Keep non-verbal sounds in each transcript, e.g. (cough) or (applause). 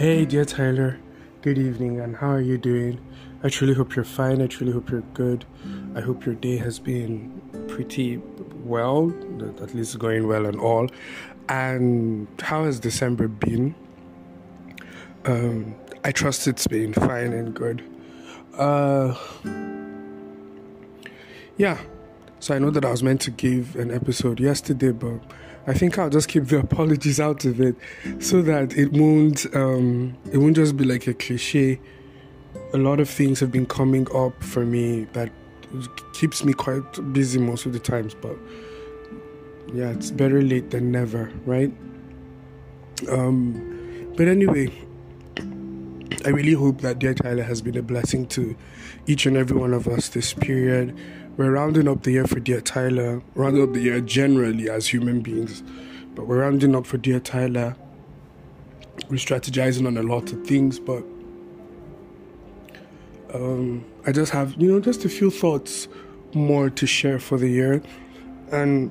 Hey, dear Tyler. Good evening, and how are you doing? I truly hope you're fine. I truly hope you're good. I hope your day has been pretty well, at least going well and all. And how has December been? Um, I trust it's been fine and good. Uh, yeah. So I know that I was meant to give an episode yesterday, but I think I'll just keep the (laughs) apologies out of it so that it won't um, it won't just be like a cliche. A lot of things have been coming up for me that keeps me quite busy most of the times, but yeah, it's better late than never, right? Um, but anyway, I really hope that Dear Tyler has been a blessing to each and every one of us this period. We're rounding up the year for Dear Tyler, rounding up the year generally as human beings, but we're rounding up for Dear Tyler. We're strategizing on a lot of things, but um, I just have, you know, just a few thoughts more to share for the year. And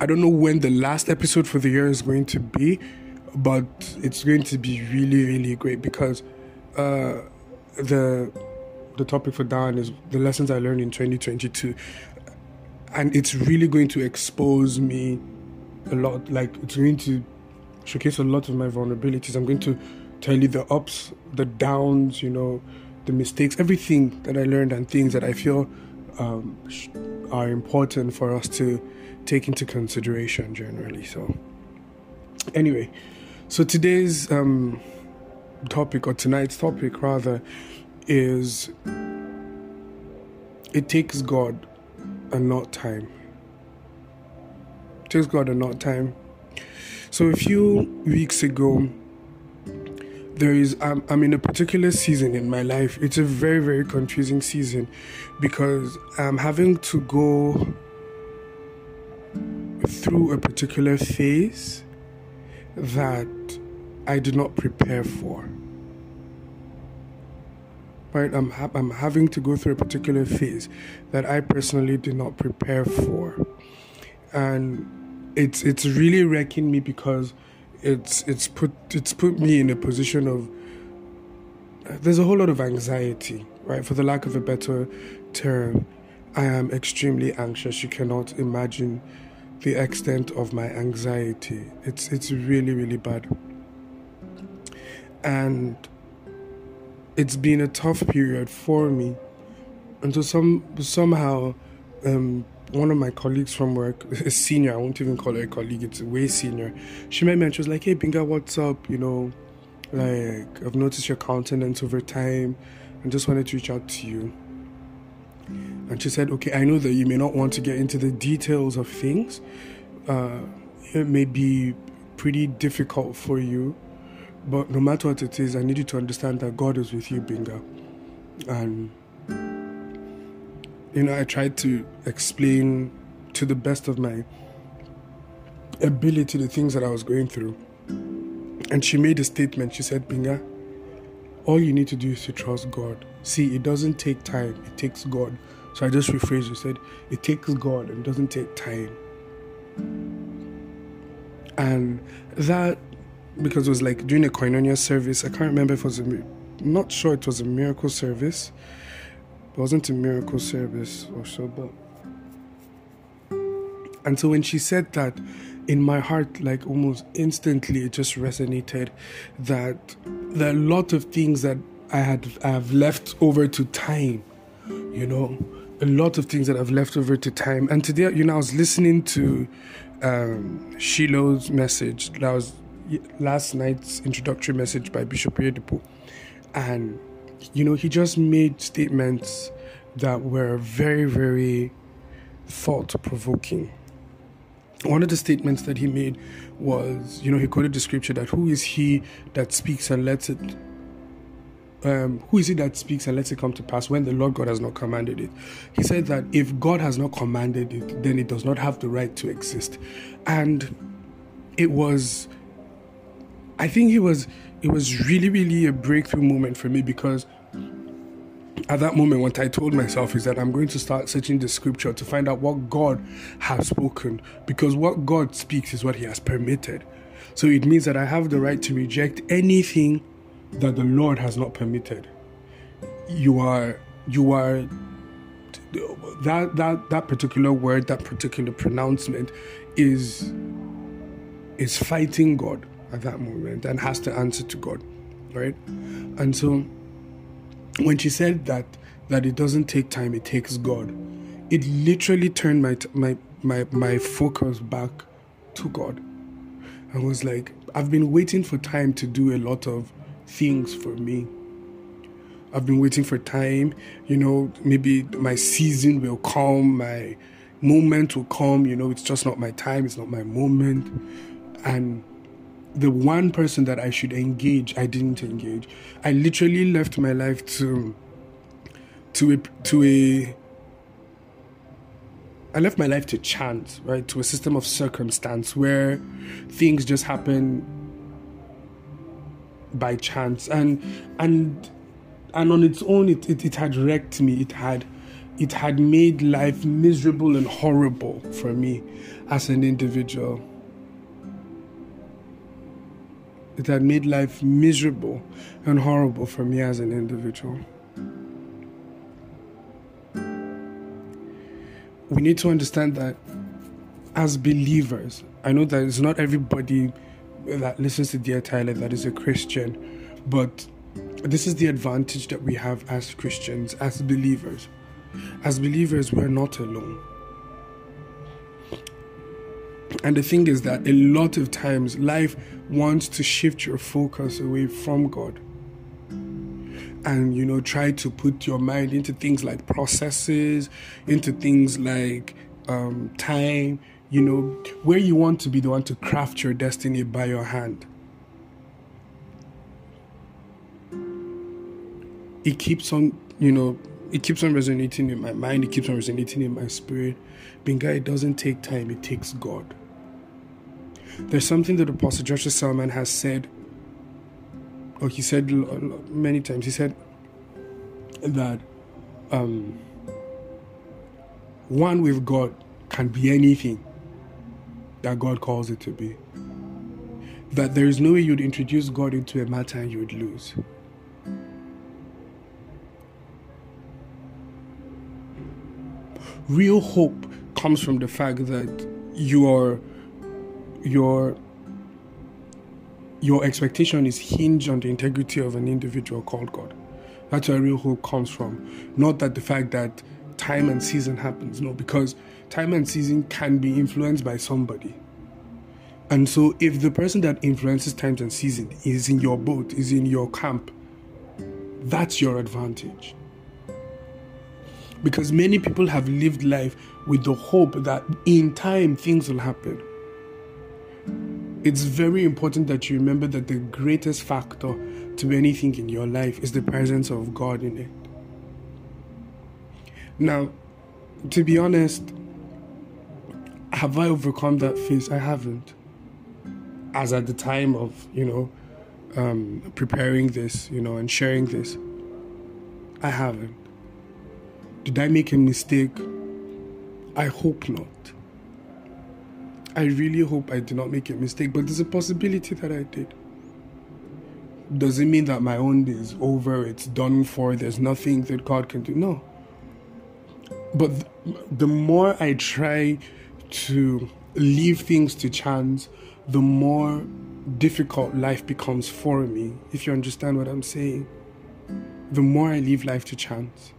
I don't know when the last episode for the year is going to be, but it's going to be really, really great because uh, the the topic for Dan is the lessons I learned in 2022, and it's really going to expose me a lot. Like it's going to showcase a lot of my vulnerabilities. I'm going to tell you the ups, the downs, you know, the mistakes, everything that I learned, and things that I feel um, are important for us to take into consideration generally. So, anyway, so today's um, topic, or tonight's topic rather, is it takes God and not time. It takes God and not time. So a few weeks ago, there is I'm, I'm in a particular season in my life. It's a very very confusing season because I'm having to go through a particular phase that I did not prepare for. Right, I'm ha- I'm having to go through a particular phase that I personally did not prepare for, and it's it's really wrecking me because it's it's put it's put me in a position of there's a whole lot of anxiety, right? For the lack of a better term, I am extremely anxious. You cannot imagine the extent of my anxiety. It's it's really really bad. And it's been a tough period for me. So some somehow um, one of my colleagues from work, (laughs) a senior, I won't even call her a colleague, it's way senior. She met me and she was like, Hey Binga, what's up? You know, like I've noticed your countenance over time and just wanted to reach out to you. And she said, Okay, I know that you may not want to get into the details of things. Uh, it may be pretty difficult for you but no matter what it is, I need you to understand that God is with you, Binga. And, you know, I tried to explain to the best of my ability the things that I was going through. And she made a statement. She said, Binga, all you need to do is to trust God. See, it doesn't take time, it takes God. So I just rephrased. You said, it takes God and doesn't take time. And that because it was like during a koinonia service. I can't remember if it was a, not sure it was a miracle service. It wasn't a miracle service or so, but. And so when she said that, in my heart, like almost instantly, it just resonated that there are a lot of things that I had I have left over to time, you know, a lot of things that I've left over to time. And today, you know, I was listening to um, Shiloh's message. That was last night's introductory message by Bishop Oyedepo. And, you know, he just made statements that were very, very thought provoking. One of the statements that he made was, you know, he quoted the scripture that who is he that speaks and lets it um, who is it that speaks and lets it come to pass when the Lord God has not commanded it? He said that if God has not commanded it, then it does not have the right to exist. And it was I think it was it was really really a breakthrough moment for me because at that moment what I told myself is that I'm going to start searching the scripture to find out what God has spoken because what God speaks is what he has permitted. So it means that I have the right to reject anything that the Lord has not permitted. You are you are that that that particular word, that particular pronouncement is is fighting God at that moment and has to answer to God, right? And so when she said that that it doesn't take time, it takes God, it literally turned my my my my focus back to God. I was like, I've been waiting for time to do a lot of things for me. I've been waiting for time, you know, maybe my season will come, my moment will come, you know, it's just not my time, it's not my moment. And the one person that I should engage, I didn't engage. I literally left my life to to a to a I left my life to chance, right? To a system of circumstance where things just happen by chance and and and on its own it, it, it had wrecked me. It had it had made life miserable and horrible for me as an individual. It had made life miserable and horrible for me as an individual. We need to understand that as believers, I know that it's not everybody that listens to Dear Tyler that is a Christian, but this is the advantage that we have as Christians, as believers. As believers, we are not alone. And the thing is that a lot of times life wants to shift your focus away from God. And you know, try to put your mind into things like processes, into things like um, time, you know, where you want to be the one to craft your destiny by your hand. It keeps on, you know, it keeps on resonating in my mind, it keeps on resonating in my spirit. Binga, it doesn't take time, it takes God. There's something that Apostle Joshua Selman has said, or he said many times, he said that um, one with God can be anything that God calls it to be. That there is no way you'd introduce God into a matter and you would lose. Real hope comes from the fact that your your your expectation is hinged on the integrity of an individual called God. That's where real hope comes from. Not that the fact that time and season happens. No, because time and season can be influenced by somebody. And so, if the person that influences times and season is in your boat, is in your camp, that's your advantage. Because many people have lived life with the hope that in time things will happen. It's very important that you remember that the greatest factor to anything in your life is the presence of God in it. Now, to be honest, have I overcome that phase? I haven't. As at the time of, you know, um, preparing this, you know, and sharing this, I haven't. Did I make a mistake? I hope not. I really hope I did not make a mistake, but there's a possibility that I did. Does it mean that my own day is over? It's done for? There's nothing that God can do? No. But the more I try to leave things to chance, the more difficult life becomes for me, if you understand what I'm saying. The more I leave life to chance,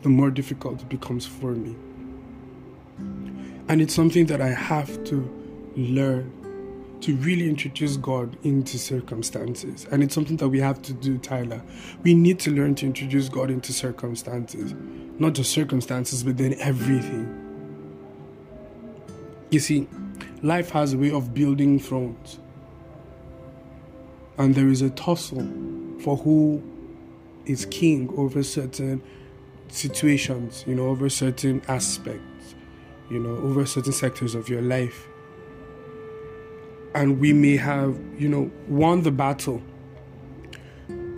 the more difficult it becomes for me. And it's something that I have to learn to really introduce God into circumstances. And it's something that we have to do, Tyler. We need to learn to introduce God into circumstances. Not just circumstances, but then everything. You see, life has a way of building thrones. And there is a tussle for who is king over certain situations, you know, over certain aspects, you know, over certain sectors of your life and we may have, you know, won the battle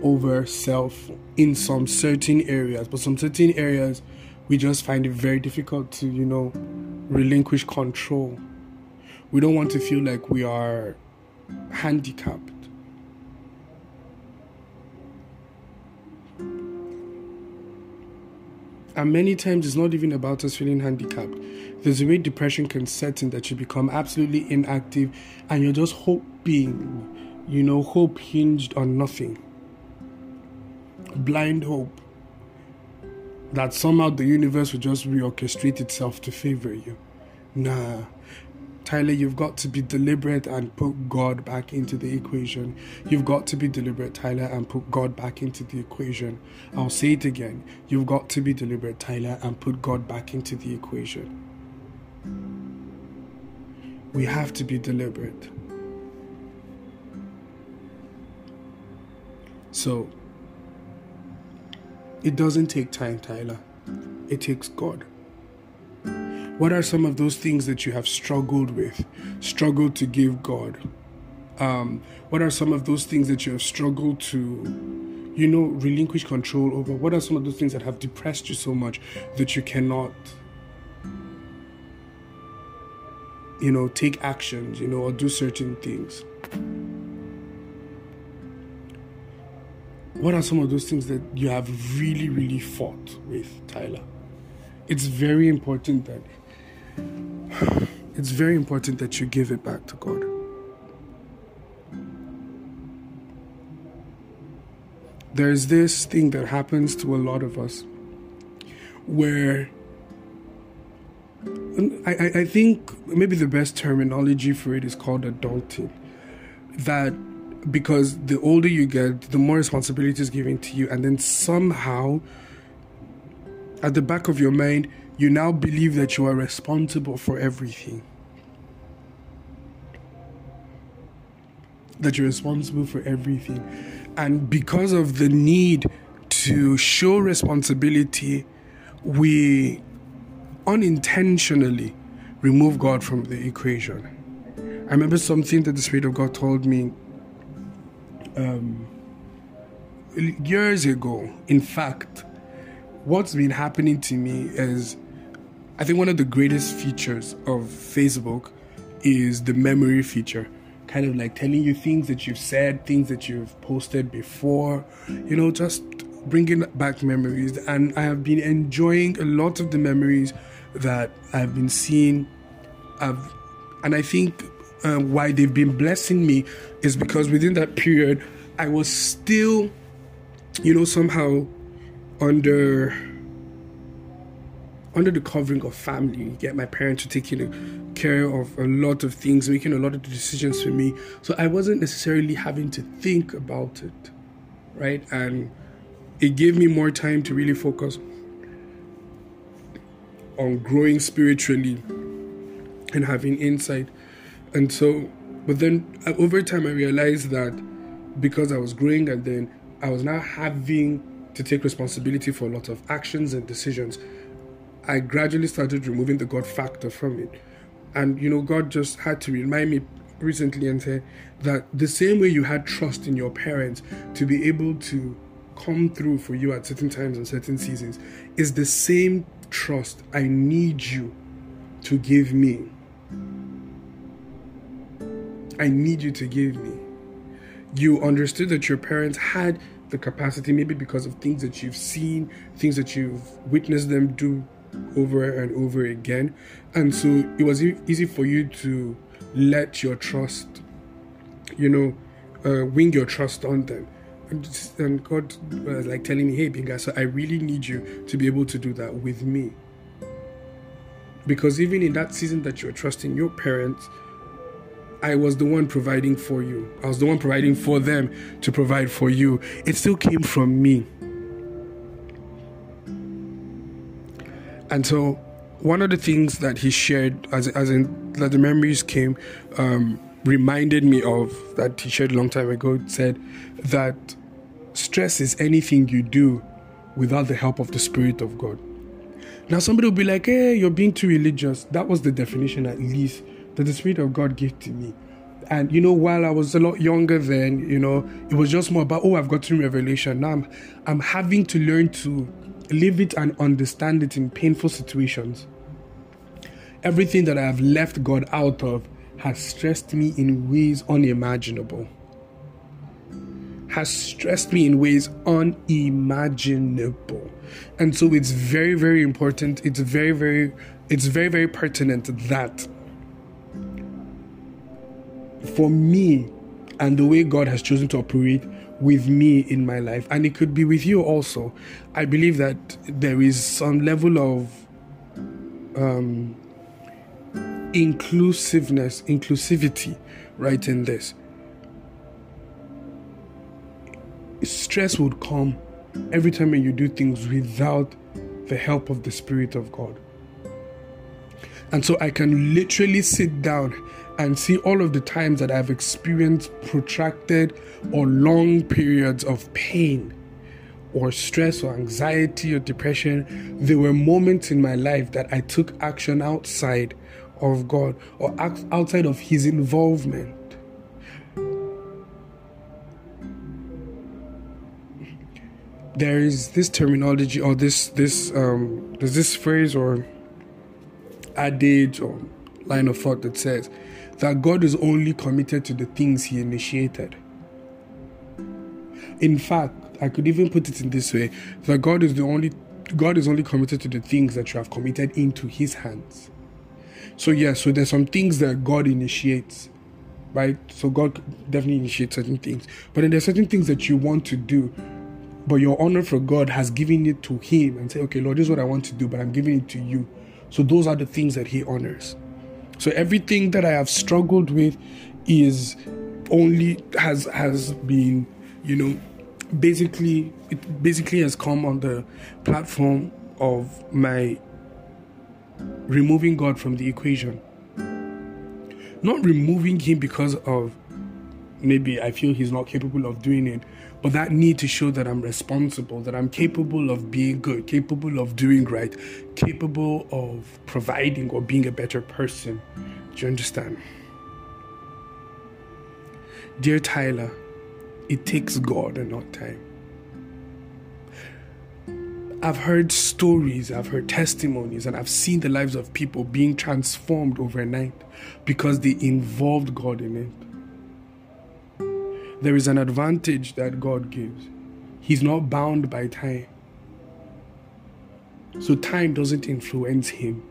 over self in some certain areas, but some certain areas we just find it very difficult to, you know, relinquish control. We don't want to feel like we are handicapped. And many times it's not even about us feeling handicapped. There's a way depression can set in that you become absolutely inactive and you're just hoping, you know, hope hinged on nothing. Blind hope. That somehow the universe will just reorchestrate itself to favor you. Nah, Tyler, you've got to be deliberate and put God back into the equation. You've got to be deliberate, Tyler, and put God back into the equation. I'll say it again. You've got to be deliberate, Tyler, and put God back into the equation. We have to be deliberate. So, it doesn't take time, Tyler. It takes God. What are some of those things that you have struggled with, struggled to give God? Um, what are some of those things that you have struggled to, you know, relinquish control over? What are some of those things that have depressed you so much that you cannot, you know, take actions, you know, or do certain things? What are some of those things that you have really, really fought with, Tyler? It's very important that it's very important that you give it back to God. There's this thing that happens to a lot of us where I, I think maybe the best terminology for it is called adulting. That because the older you get, the more responsibility is given to you, and then somehow at the back of your mind, you now believe that you are responsible for everything. That you're responsible for everything. And because of the need to show responsibility, we unintentionally remove God from the equation. I remember something that the Spirit of God told me um, years ago. In fact, what's been happening to me is I think one of the greatest features of Facebook is the memory feature. Kind of like telling you things that you've said, things that you've posted before, you know, just bringing back memories. And I have been enjoying a lot of the memories that I've been seeing. I've, and I think uh, why they've been blessing me is because within that period, I was still, you know, somehow under under the covering of family, you get my parents to know, care of a lot of things, making a lot of decisions for me. So I wasn't necessarily having to think about it, right? And it gave me more time to really focus on growing spiritually and having insight. And so, but then over time, I realized that because I was growing and then I was now having to take responsibility for a lot of actions and decisions I gradually started removing the God factor from it. And, you know, God just had to remind me recently and say that the same way you had trust in your parents to be able to come through for you at certain times and certain seasons is the same trust I need you to give me. I need you to give me. You understood that your parents had the capacity, maybe because of things that you've seen, things that you've witnessed them do over and over again. And so it was e- easy for you to let your trust, you know, uh, wing your trust on them. And, just, and God was like telling me, hey, Binga, so I really need you to be able to do that with me. Because even in that season that you're trusting your parents, I was the one providing for you. I was the one providing for them to provide for you. It still came from me. And so, one of the things that he shared, as, as in that the memories came, um, reminded me of that he shared a long time ago, said that stress is anything you do without the help of the Spirit of God. Now, somebody will be like, hey, you're being too religious. That was the definition, at least, that the Spirit of God gave to me. And, you know, while I was a lot younger then, you know, it was just more about, oh, I've got gotten revelation. Now I'm, I'm having to learn to live it and understand it in painful situations. Everything that I have left God out of has stressed me in ways unimaginable. Has stressed me in ways unimaginable. And so it's very, very important. It's very, very, it's very, very pertinent that for me and the way God has chosen to operate with me in my life, and it could be with you also, I believe that there is some level of um, inclusiveness, inclusivity right in this. Stress would come every time you do things without the help of the Spirit of God. And so I can literally sit down and see all of the times that I've experienced protracted or long periods of pain or stress or anxiety or depression. There were moments in my life that I took action outside of God or outside of His involvement. There is this terminology or this this um there's this phrase or adage or line of thought that says that God is only committed to the things He initiated. In fact, I could even put it in this way that God is the only God is only committed to the things that you have committed into His hands. So yeah, so there's some things that God initiates, right? So God definitely initiates certain things, but then there's certain things that you want to do, but your honor for God has given it to Him and say, okay, Lord, this is what I want to do, but I'm giving it to you. So those are the things that He honors. So everything that I have struggled with is only has has been, you know, basically it basically has come on the platform of my removing God from the equation. Not removing Him because of maybe I feel He's not capable of doing it, but that need to show that I'm responsible, that I'm capable of being good, capable of doing right, capable of providing or being a better person. Do you understand? Dear Tyler, it takes God and not time. I've heard stories, I've heard testimonies, and I've seen the lives of people being transformed overnight because they involved God in it. There is an advantage that God gives. He's not bound by time. So time doesn't influence him.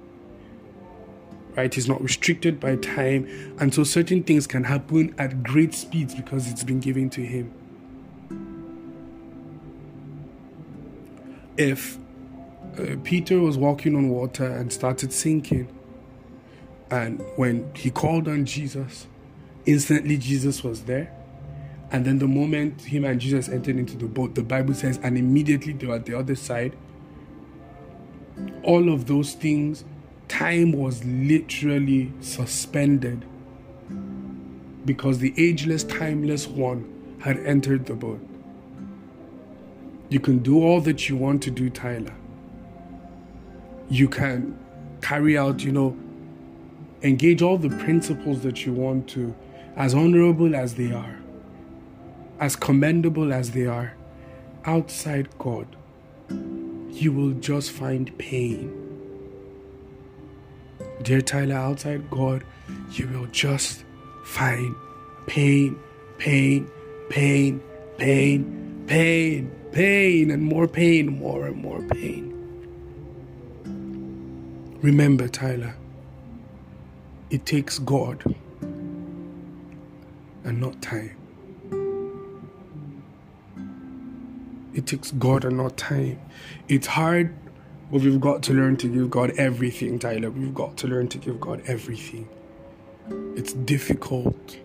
Right? He's not restricted by time. And so certain things can happen at great speeds because it's been given to him. if uh, Peter was walking on water and started sinking, and when he called on Jesus, instantly Jesus was there. And then the moment him and Jesus entered into the boat, the Bible says, and immediately they were at the other side. All of those things, time was literally suspended because the ageless, timeless one had entered the boat. You can do all that you want to do, Tyler. You can carry out, you know, engage all the principles that you want to, as honorable as they are, as commendable as they are, outside God, you will just find pain. Dear Tyler, outside God, you will just find pain, pain, pain, pain, pain pain and more pain, more and more pain. Remember, Tyler, it takes God and not time. It takes God and not time. It's hard, but we've got to learn to give God everything, Tyler. We've got to learn to give God everything. It's difficult.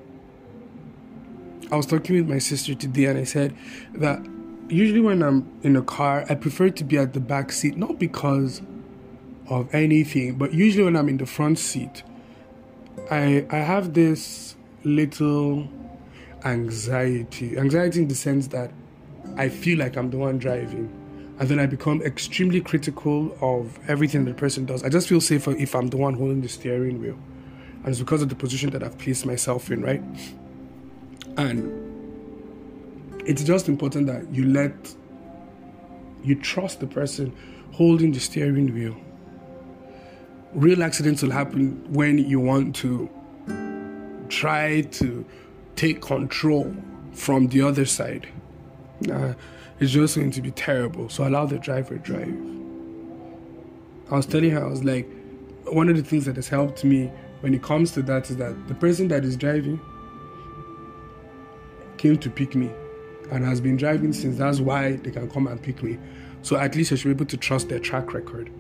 I was talking with my sister today and I said that usually when I'm in a car, I prefer to be at the back seat, not because of anything, but usually when I'm in the front seat, I I have this little anxiety. Anxiety in the sense that I feel like I'm the one driving. And then I become extremely critical of everything the person does. I just feel safer if I'm the one holding the steering wheel. And it's because of the position that I've placed myself in, right? And it's just important that you let you trust the person holding the steering wheel real accidents will happen when you want to try to take control from the other side. Uh, it's just going to be terrible. So allow the driver to drive. I was telling her, I was like, one of the things that has helped me when it comes to that is that the person that is driving came to pick me and has been driving since. That's why they can come and pick me. So at least I should be able to trust their track record.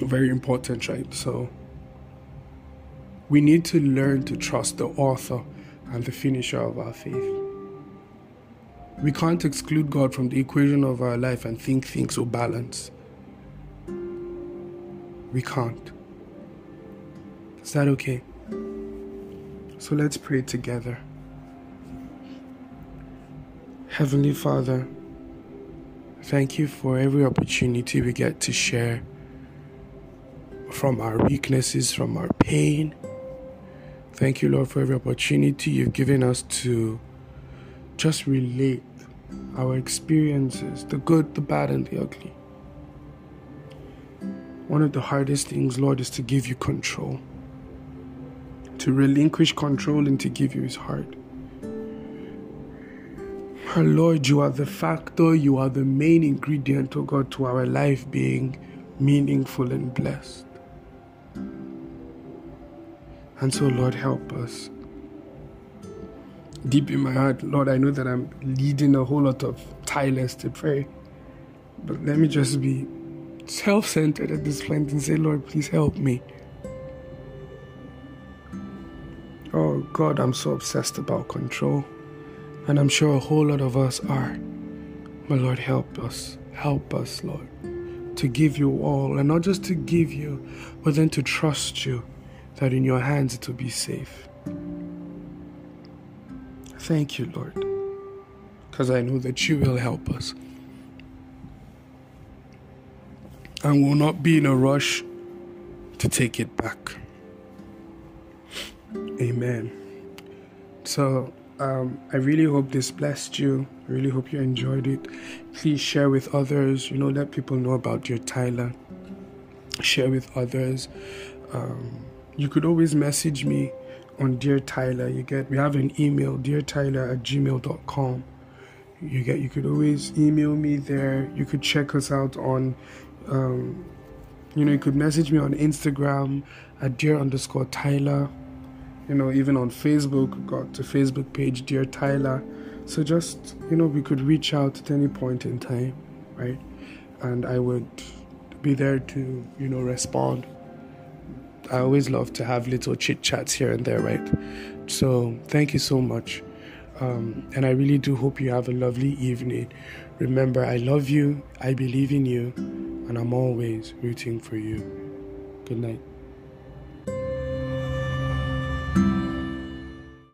Very important, right? So we need to learn to trust the author and the finisher of our faith. We can't exclude God from the equation of our life and think things will balance. We can't. Is that okay? So let's pray together. Heavenly Father, thank you for every opportunity we get to share from our weaknesses, from our pain. Thank you, Lord, for every opportunity you've given us to just relate our experiences the good, the bad, and the ugly. One of the hardest things, Lord, is to give you control, to relinquish control and to give you His heart. Our Lord, you are the factor, you are the main ingredient, oh God, to our life being meaningful and blessed. And so, Lord, help us. Deep in my heart, Lord, I know that I'm leading a whole lot of Tylers to pray. But let me just be self centered at this point and say, Lord, please help me. Oh, God, I'm so obsessed about control. And I'm sure a whole lot of us are. But Lord, help us. Help us, Lord, to give you all. And not just to give you, but then to trust you that in your hands it will be safe. Thank you, Lord, because I know that you will help us. And will not be in a rush to take it back. Amen. So, um, I really hope this blessed you. I really hope you enjoyed it. Please share with others. You know, let people know about Dear Tyler. Share with others. Um, you could always message me on Dear Tyler. You get we have an email, deartyler at gmail.com. You get you could always email me there. You could check us out on um, you know, you could message me on Instagram at dear underscore Tyler. You know, even on Facebook, got the Facebook page, Dear Tyler. So just, you know, we could reach out at any point in time, right? And I would be there to, you know, respond. I always love to have little chit chats here and there, right? So thank you so much. Um, and I really do hope you have a lovely evening. Remember, I love you, I believe in you, and I'm always rooting for you. Good night.